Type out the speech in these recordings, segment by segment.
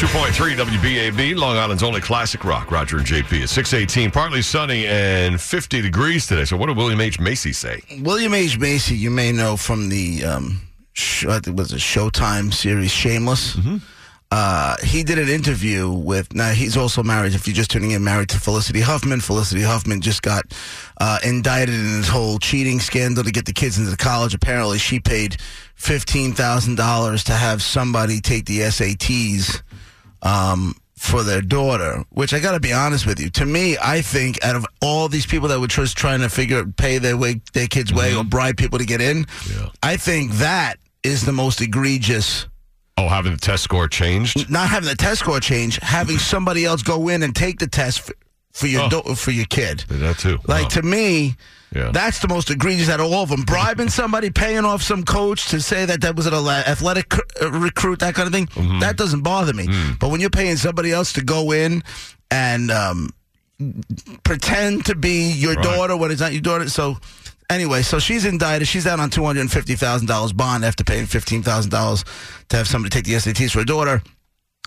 102.3 WBAB, Long Island's only classic rock. Roger and JP. It's 618, partly sunny and 50 degrees today. So, what did William H. Macy say? William H. Macy, you may know from the um, sh- I think it was a Showtime series Shameless. Uh, he did an interview with. Now he's also married. If you're just tuning in, married to Felicity Huffman. Felicity Huffman just got uh, indicted in this whole cheating scandal to get the kids into college. Apparently, she paid fifteen thousand dollars to have somebody take the SATs. Um, for their daughter, which I got to be honest with you. To me, I think out of all these people that were just trying to figure pay their way their kids' way or bribe people to get in, Yeah. I think that is the most egregious. Oh, having the test score changed? Not having the test score change, having somebody else go in and take the test for, for your Oh. do- for your kid. That too. Like Wow. to me, Yeah. that's the most egregious out of all of them. Bribing somebody, paying off some coach to say that that was an athletic uh, recruit, that kind of thing. Mm-hmm. That doesn't bother me. Mm. But when you're paying somebody else to go in and um, pretend to be your Right. daughter when it's not your daughter, so. Anyway, so she's indicted. She's out on two hundred and fifty thousand dollars bond after paying fifteen thousand dollars to have somebody take the SATs for her daughter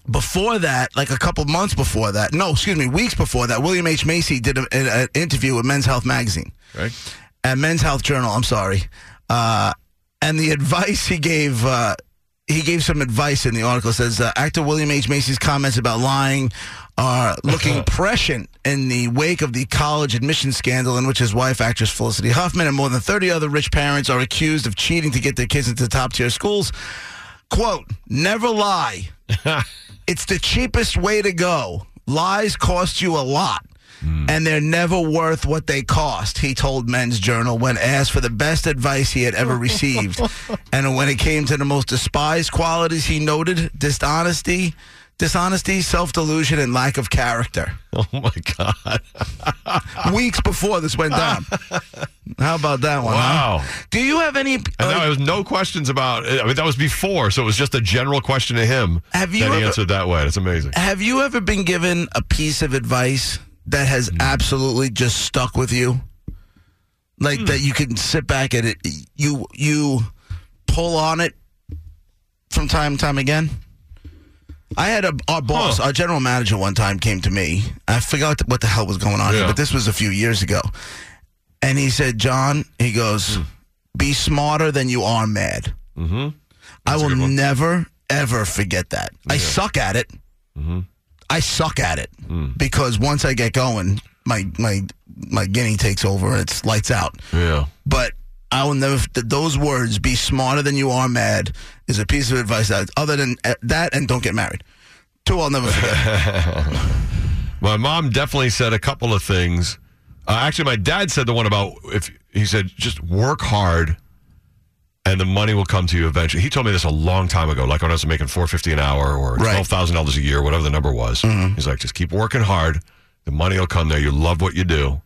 before that, like a couple months before that, no, excuse me, weeks before that, William H. Macy did a- a- an interview with Men's Health magazine Right? and Men's Health Journal. I'm sorry, uh, and the advice he gave. Uh, he gave some advice in the article. It says uh, actor William H. Macy's comments about lying are looking prescient in the wake of the college admission scandal in which his wife, actress Felicity Huffman, and more than 30 other rich parents are accused of cheating to get their kids into top tier schools. Quote, never lie. it's the cheapest way to go. Lies cost you a lot. Hmm. And they're never worth what they cost, he told Men's Journal when asked for the best advice he had ever received. and when it came to the most despised qualities, he noted dishonesty, dishonesty, self delusion, and lack of character. Oh, my God. Weeks before this went down. How about that one? huh? Wow. Do you have any? And uh, there was no questions about I mean, that was before, so it was just a general question to him Have you that ever- answered that way. That's amazing. Have you ever been given a piece of advice that has Hmm. absolutely just stuck with you? Like Hmm. that you can sit back and it you you pull on it from time to time again? I had a our boss, Huh. our general manager one time came to me. I forgot what the hell was going on here, but this was a few years ago. And he said, "John, he goes, be smarter than you are mad." Mm-hmm. I will never ever forget that. I suck at it. Mm-hmm. I suck at it Mm. because once I get going, my my my guinea takes over and it's lights out. Yeah. But I will never. Those words, "be smarter than you are mad," is a piece of advice that other than uh, that, and don't get married. Two, I'll never forget. My mom definitely said a couple of things. Uh, actually, my dad said the one about if he said just work hard, and the money will come to you eventually. He told me this a long time ago, like when I was making four fifty an hour or twelve thousand dollars a year, whatever the number was. He's like, just keep working hard. The money will come there. You love what you do.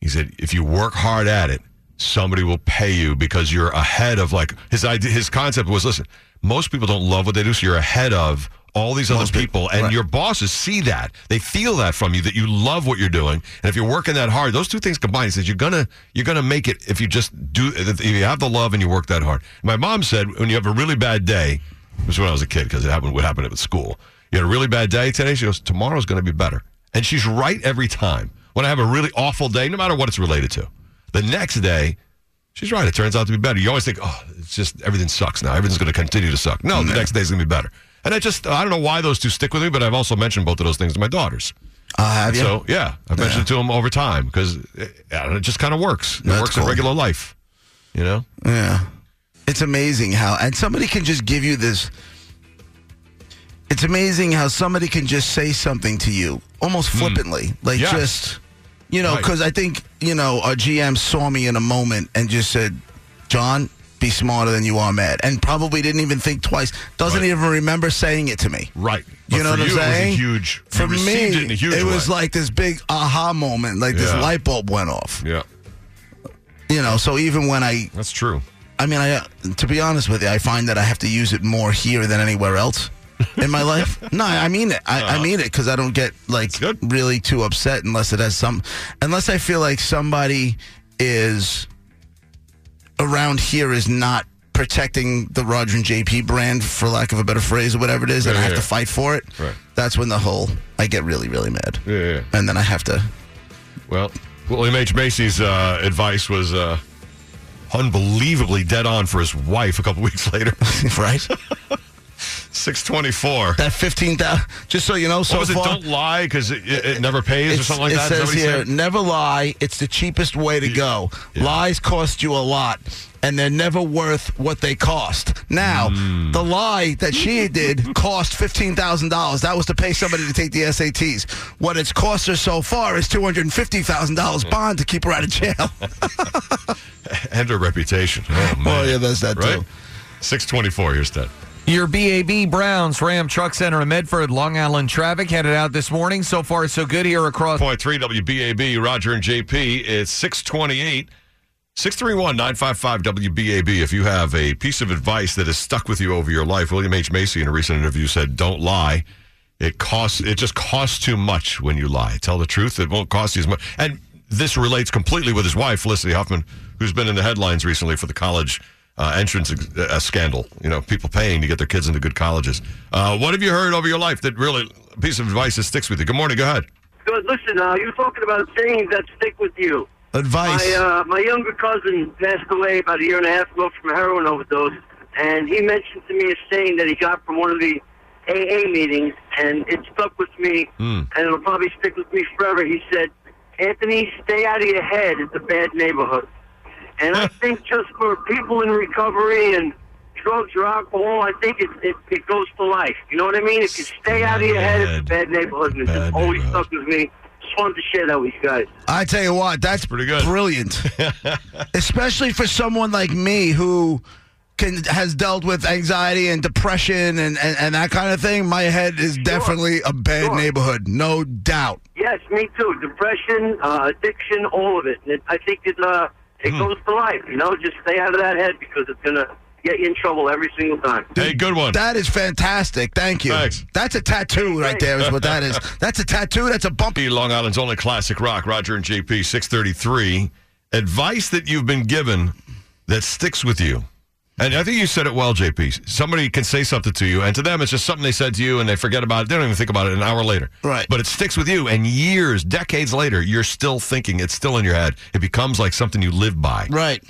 He said, if you work hard at it, somebody will pay you because you're ahead of like his idea. His concept was, listen, most people don't love what they do, so you're ahead of all these other people, people, and right. your bosses see that. They feel that from you that you love what you're doing, and if you're working that hard, those two things combined, he says you're gonna you're gonna make it if you just do if you have the love and you work that hard. My mom said when you have a really bad day, this was when I was a kid because it happened what happened at school. You had a really bad day today. She goes, tomorrow's going to be better, and she's right every time. When I have a really awful day, no matter what it's related to, the next day. She's right. It turns out to be better. You always think, oh, it's just everything sucks now. Everything's going to continue to suck. No, the next day's going to be better. And I just, I don't know why those two stick with me, but I've also mentioned both of those things to my daughters. You. So yeah, I've mentioned it to them over time because it, it just kind of works. It That's works in regular life. You know? Yeah. It's amazing how, and somebody can just give you this. It's amazing how somebody can just say something to you almost flippantly. Like Hmm. Yes. just, you know, Right. because I think, you know, our GM saw me in a moment and just said, John, be smarter than you are mad. And probably didn't even think twice. Doesn't Right. even remember saying it to me. Right. You know what I'm saying? It was a huge. For me, it huge was like this big aha moment, like this light bulb went off. yeah, You know, so even when I that's true. I mean, I to be honest with you, I find that I have to use it more here than anywhere else in my life. No, I mean it. I, I uh-huh. mean it because I don't get like really too upset unless it has some, unless I feel like somebody is around here is not protecting the Roger and JP brand, for lack of a better phrase, or whatever it is, and Yeah, I have yeah. to fight for it. Right. That's when the whole I get really, really mad, Yeah, yeah. and then I have to. Well, William H. Macy's uh, advice was uh, unbelievably dead on for his wife a couple weeks later. right? 624. That fifteen thousand. Just so you know, so what was it? Don't lie because it, it, it never pays or something like it that? That says here, said? never lie. It's the cheapest way to go. Lies cost you a lot, and they're never worth what they cost. Now, Hmm. the lie that she did cost fifteen thousand dollars. That was to pay somebody to take the SATs. What it's cost her so far is two hundred and fifty thousand dollars bond to keep her out of jail. And her reputation. Oh, man. Well, yeah, there's that right? too. 624. Here's that. Your BAB Browns Ram Truck Center in Medford, Long Island traffic headed out this morning. So far, so good here across. Point three WBAB, Roger and JP. It's 628. 631 955 WBAB. If you have a piece of advice that has stuck with you over your life, William H. Macy in a recent interview said, Don't lie. It costs, it just costs too much when you lie. Tell the truth, it won't cost you as much. And this relates completely with his wife, Felicity Huffman, who's been in the headlines recently for the college uh, entrance uh, scandal. You know, people paying to get their kids into good colleges. Uh, what have you heard over your life that really, a piece of advice that sticks with you? Good morning, go ahead. Good. Listen, uh, you're talking about things that stick with you. Advice. My uh, my younger cousin passed away about a year and a half ago from a heroin overdose, and he mentioned to me a saying that he got from one of the AA meetings, and it stuck with me, and it'll probably stick with me forever. He said, "Anthony, stay out of your head. It's a bad neighborhood." And I think just for people in recovery and drugs or alcohol, I think it, it, it goes for life. You know what I mean? If you stay out of your head, it's a bad neighborhood, and it Bad just always neighborhood. stuck with me. Just wanted to share that with you guys. I tell you what, that's pretty good. Brilliant, especially for someone like me who can has dealt with anxiety and depression and, and, and that kind of thing. My head is definitely a bad Sure. neighborhood, no doubt. Yes, me too. Depression, uh, addiction, all of it. And it, I think it uh, it Hmm. goes for life. You know, just stay out of that head because it's gonna get you in trouble every single time. Hey, good one. That is fantastic. Thank you. Thanks. That's a tattoo right there. Is what that is. That's a tattoo. That's a bumpy Long Island's only classic rock, Roger and JP, 633. Advice that you've been given that sticks with you. And I think you said it well, JP. Somebody can say something to you, and to them, it's just something they said to you, and they forget about it. They don't even think about it an hour later. Right. But it sticks with you, and years, decades later, you're still thinking. It's still in your head. It becomes like something you live by. Right.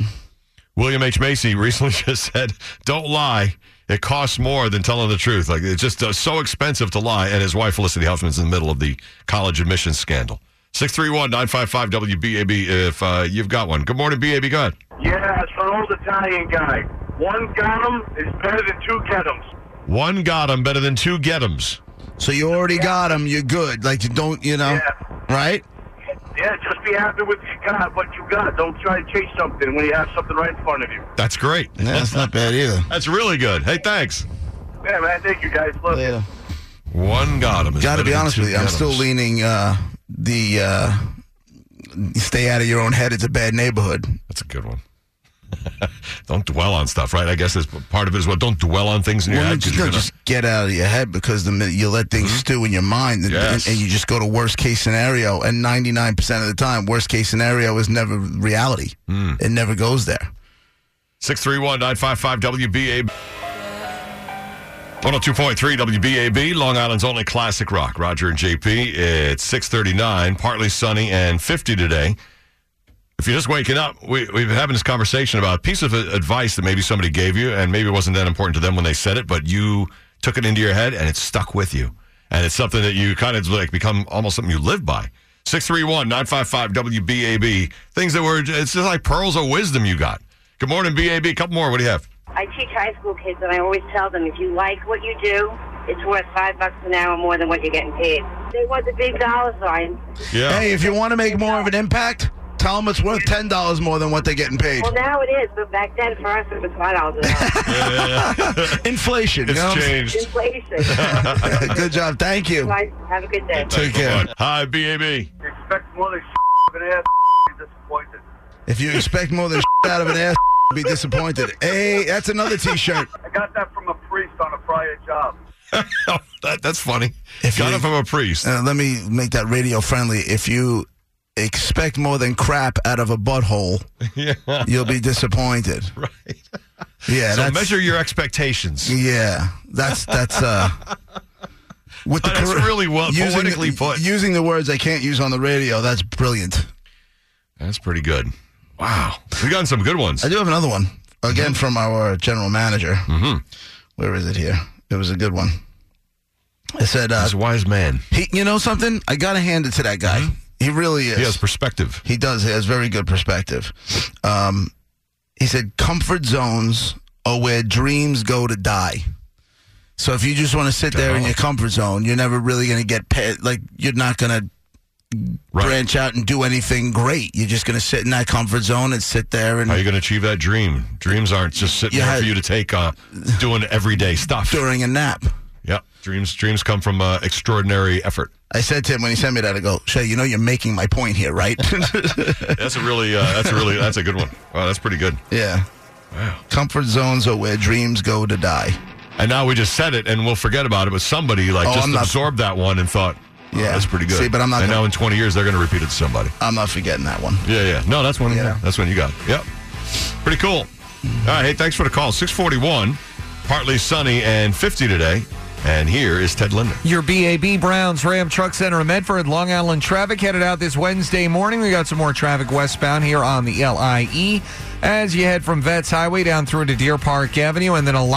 William H. Macy recently just said, "Don't lie. It costs more than telling the truth. Like it's just uh, so expensive to lie." And his wife Felicity Huffman's in the middle of the college admissions scandal. 631-955 WBAB if uh, you've got one. Good morning, BAB. Go ahead. Yeah, it's an old Italian guy. One got 'em is better than two get 'ems. One got 'em better than two get 'ems. So you already got them. You're good. Like you don't. You know. Yeah. Right. Yeah, just be happy with what you got, what you got. Don't try to chase something when you have something right in front of you. That's great. Yeah, that's not bad either. That's really good. Hey, thanks. Yeah, man, thank you guys. Love Later. One got 'em. is Got to better be than honest two with you. I'm get 'ems. still leaning uh, the uh, stay out of your own head. It's a bad neighborhood. That's a good one. don't dwell on stuff, right? I guess that's part of it as well. Don't dwell on things in your Well, head. 'cause just, no, gonna- just get out of your head because the minute you let things mm-hmm. stew in your mind and, Yes. and, and you just go to worst case scenario. And 99% of the time, worst case scenario is never reality. Hmm. It never goes there. 631 955 WBAB. 102.3 WBAB, Long Island's only classic rock. Roger and JP. It's 639, partly sunny and 50 today. If you're just waking up, we, we've been having this conversation about a piece of advice that maybe somebody gave you, and maybe it wasn't that important to them when they said it, but you took it into your head and it stuck with you. And it's something that you kind of like become almost something you live by. 631 955 WBAB. Things that were, it's just like pearls of wisdom you got. Good morning, BAB. A couple more. What do you have? I teach high school kids, and I always tell them if you like what you do, it's worth five bucks an hour more than what you're getting paid. They want the big dollar sign. Yeah. Hey, if you want to make more of an impact, tell them it's worth $10 more than what they're getting paid. Well, now it is, but back then for us it was five dollars an hour. Inflation. It's you know? changed. Inflation. Good job. Thank you. Guys, Have a good day. Take care. Hi, BAB. Expect more than out of an ass. You're disappointed. If you expect more than out of an ass, be disappointed. Hey, that's another T-shirt. I got that from a priest on a prior job. Oh, that, that's funny. If Got you- it from a priest. Uh, let me make that radio friendly. If you expect more than crap out of a butthole, yeah, you'll be disappointed. right. Yeah, so measure your expectations. Yeah, that's that's uh. With the that's really well the- poetically put. Using the words I can't use on the radio. That's brilliant. That's pretty good. Wow, we got some good ones. I do have another one again Mm-hmm. from our general manager. Mm-hmm. Where is it here? It was a good one. I said, uh, He's a wise man. he, you know something? I gotta hand it to that guy. He really is. He has perspective. He does. He has very good perspective. Um, he said, "Comfort zones are where dreams go to die." So if you just want to sit there in your comfort zone, you're never really going to get paid. Like you're not going to Right. branch out and do anything great. You're just going to sit in that comfort zone and sit there and How are you going to achieve that dream? Dreams aren't just sitting there for you to take uh, doing everyday stuff. during a nap. Yep. Dreams dreams come from uh, extraordinary effort. I said to him when he sent me that, I go, Shay, you know you're making my point here, right? That's a really uh, that's a really that's a good one. Wow, that's pretty good. yeah. Wow. Comfort zones are where dreams go to die. And now we just said it and we'll forget about it, but somebody like Oh, just not- absorbed that one and thought, oh, Yeah. that's pretty good. See, but I'm not And gonna- now in 20 years they're going to repeat it to somebody. I'm not forgetting that one. Yeah, yeah. No, that's one. Yeah. That's one you got. Yep. Pretty cool. All right. Hey, thanks for the call. 641, partly sunny and 50 today. And here is Ted Linder. Your BAB Browns Ram Truck Center in Medford, Long Island traffic headed out this Wednesday morning. We got some more traffic westbound here on the LIE as you head from Vets Highway down through to Deer Park Avenue, and then a lot.